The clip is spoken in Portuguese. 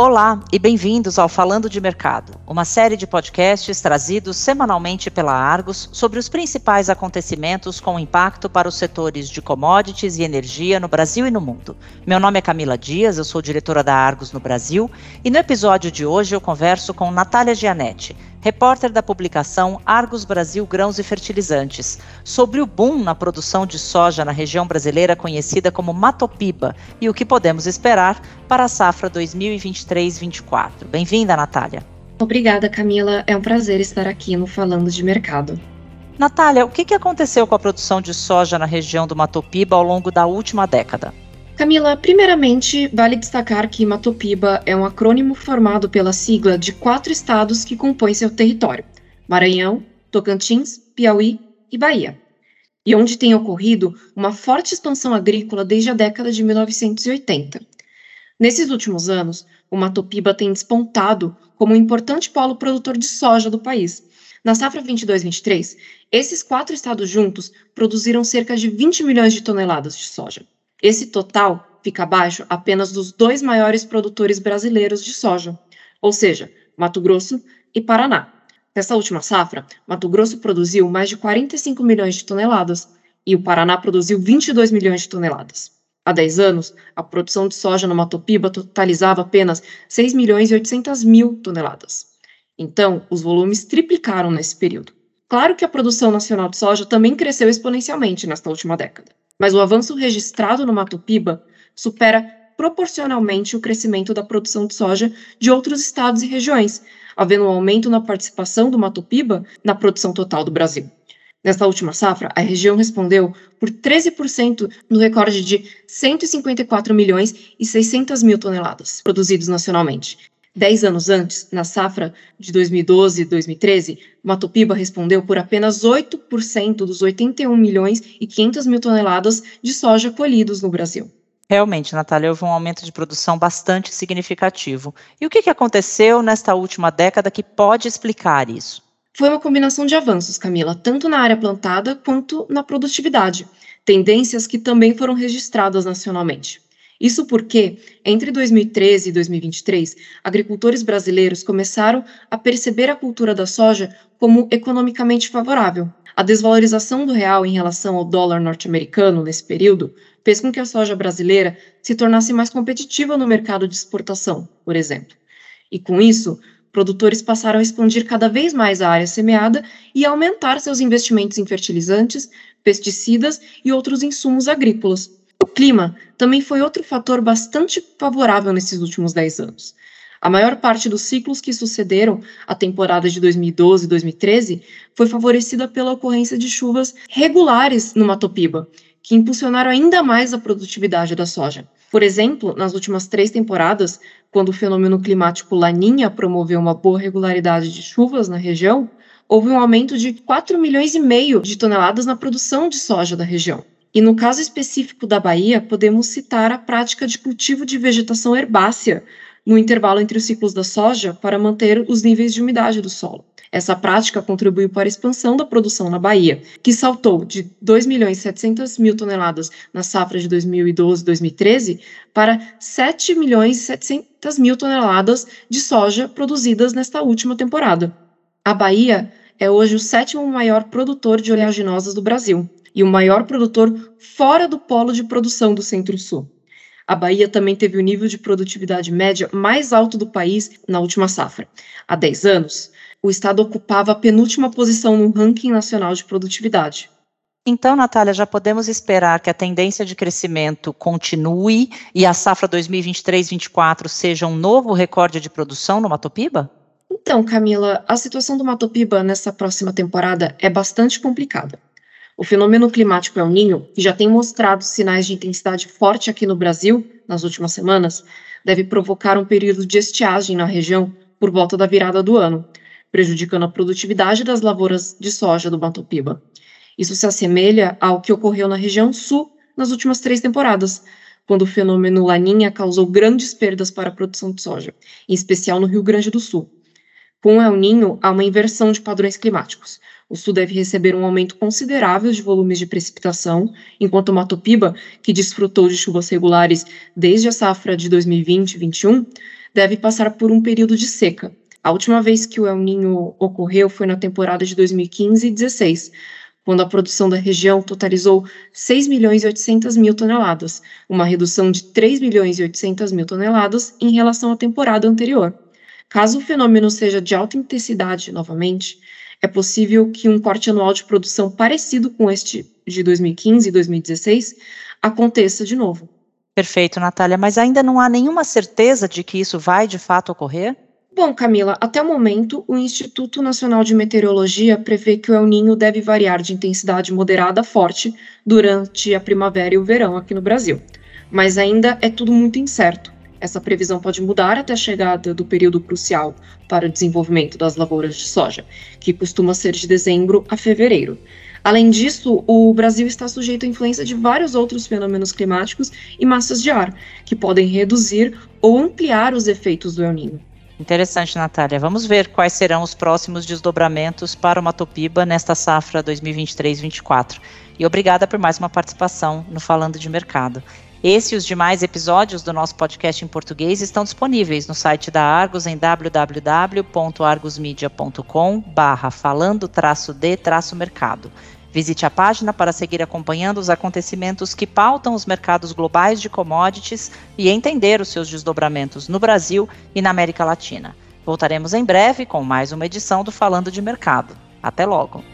Olá e bem-vindos ao Falando de Mercado, uma série de podcasts trazidos semanalmente pela Argos sobre os principais acontecimentos com impacto para os setores de commodities e energia no Brasil e no mundo. Meu nome é Camila Dias, eu sou diretora da Argos no Brasil e no episódio de hoje eu converso com Natália Gianetti, repórter da publicação Argos Brasil Grãos e Fertilizantes, sobre o boom na produção de soja na região brasileira conhecida como Matopiba e o que podemos esperar para a safra 2023-24. Bem-vinda, Natália. Obrigada, Camila. É um prazer estar aqui no Falando de Mercado. Natália, o que aconteceu com a produção de soja na região do Matopiba ao longo da última década? Camila, primeiramente, vale destacar que Matopiba é um acrônimo formado pela sigla de quatro estados que compõem seu território: Maranhão, Tocantins, Piauí e Bahia. E onde tem ocorrido uma forte expansão agrícola desde a década de 1980. Nesses últimos anos, o Matopiba tem despontado como um importante polo produtor de soja do país. Na safra 22-23, esses quatro estados juntos produziram cerca de 20 milhões de toneladas de soja. Esse total fica abaixo apenas dos dois maiores produtores brasileiros de soja, ou seja, Mato Grosso e Paraná. Nessa última safra, Mato Grosso produziu mais de 45 milhões de toneladas e o Paraná produziu 22 milhões de toneladas. Há 10 anos, a produção de soja no Mato Piba totalizava apenas 6 milhões e 800 mil toneladas. Então, os volumes triplicaram nesse período. Claro que a produção nacional de soja também cresceu exponencialmente nesta última década mas o avanço registrado no Mato Piba supera proporcionalmente o crescimento da produção de soja de outros estados e regiões, havendo um aumento na participação do Mato Piba na produção total do Brasil. Nesta última safra, a região respondeu por 13% no recorde de 154 milhões e 600 mil toneladas produzidos nacionalmente, Dez anos antes, na safra de 2012 e 2013, Matopiba respondeu por apenas 8% dos 81 milhões e 500 mil toneladas de soja colhidos no Brasil. Realmente, Natália, houve um aumento de produção bastante significativo. E o que aconteceu nesta última década que pode explicar isso? Foi uma combinação de avanços, Camila, tanto na área plantada quanto na produtividade, tendências que também foram registradas nacionalmente. Isso porque, entre 2013 e 2023, agricultores brasileiros começaram a perceber a cultura da soja como economicamente favorável. A desvalorização do real em relação ao dólar norte-americano nesse período fez com que a soja brasileira se tornasse mais competitiva no mercado de exportação, por exemplo. E com isso, produtores passaram a expandir cada vez mais a área semeada e aumentar seus investimentos em fertilizantes, pesticidas e outros insumos agrícolas, o clima também foi outro fator bastante favorável nesses últimos 10 anos. A maior parte dos ciclos que sucederam a temporada de 2012 e 2013 foi favorecida pela ocorrência de chuvas regulares no Matopiba, que impulsionaram ainda mais a produtividade da soja. Por exemplo, nas últimas três temporadas, quando o fenômeno climático Laninha promoveu uma boa regularidade de chuvas na região, houve um aumento de 4 milhões e meio de toneladas na produção de soja da região. E no caso específico da Bahia, podemos citar a prática de cultivo de vegetação herbácea no intervalo entre os ciclos da soja para manter os níveis de umidade do solo. Essa prática contribuiu para a expansão da produção na Bahia, que saltou de 2 milhões 700 mil toneladas na safra de 2012-2013 para 7 milhões 700 mil toneladas de soja produzidas nesta última temporada. A Bahia é hoje o sétimo maior produtor de oleaginosas do Brasil, e o maior produtor fora do polo de produção do Centro-Sul. A Bahia também teve o nível de produtividade média mais alto do país na última safra. Há 10 anos, o estado ocupava a penúltima posição no ranking nacional de produtividade. Então, Natália, já podemos esperar que a tendência de crescimento continue e a safra 2023-24 seja um novo recorde de produção no Matopiba? Então, Camila, a situação do Matopiba nessa próxima temporada é bastante complicada. O fenômeno climático El Ninho, que já tem mostrado sinais de intensidade forte aqui no Brasil nas últimas semanas, deve provocar um período de estiagem na região por volta da virada do ano, prejudicando a produtividade das lavouras de soja do Mato Piba. Isso se assemelha ao que ocorreu na região sul nas últimas três temporadas, quando o fenômeno Laninha causou grandes perdas para a produção de soja, em especial no Rio Grande do Sul. Com o El Ninho, há uma inversão de padrões climáticos. O sul deve receber um aumento considerável de volumes de precipitação, enquanto o Mato Piba, que desfrutou de chuvas regulares desde a safra de 2020 e 2021, deve passar por um período de seca. A última vez que o El Ninho ocorreu foi na temporada de 2015 e 16, quando a produção da região totalizou 6 milhões e 800 mil toneladas, uma redução de 3 milhões e 800 mil toneladas em relação à temporada anterior. Caso o fenômeno seja de alta intensidade novamente, é possível que um corte anual de produção parecido com este de 2015 e 2016 aconteça de novo. Perfeito, Natália, mas ainda não há nenhuma certeza de que isso vai de fato ocorrer? Bom, Camila, até o momento, o Instituto Nacional de Meteorologia prevê que o El Ninho deve variar de intensidade moderada a forte durante a primavera e o verão aqui no Brasil. Mas ainda é tudo muito incerto. Essa previsão pode mudar até a chegada do período crucial para o desenvolvimento das lavouras de soja, que costuma ser de dezembro a fevereiro. Além disso, o Brasil está sujeito à influência de vários outros fenômenos climáticos e massas de ar, que podem reduzir ou ampliar os efeitos do El Niño. Interessante, Natália. Vamos ver quais serão os próximos desdobramentos para o Matopiba nesta safra 2023-24. E obrigada por mais uma participação no Falando de Mercado. Esse e os demais episódios do nosso podcast em português estão disponíveis no site da Argos em www.argosmedia.com barra falando-de-mercado. Visite a página para seguir acompanhando os acontecimentos que pautam os mercados globais de commodities e entender os seus desdobramentos no Brasil e na América Latina. Voltaremos em breve com mais uma edição do Falando de Mercado. Até logo!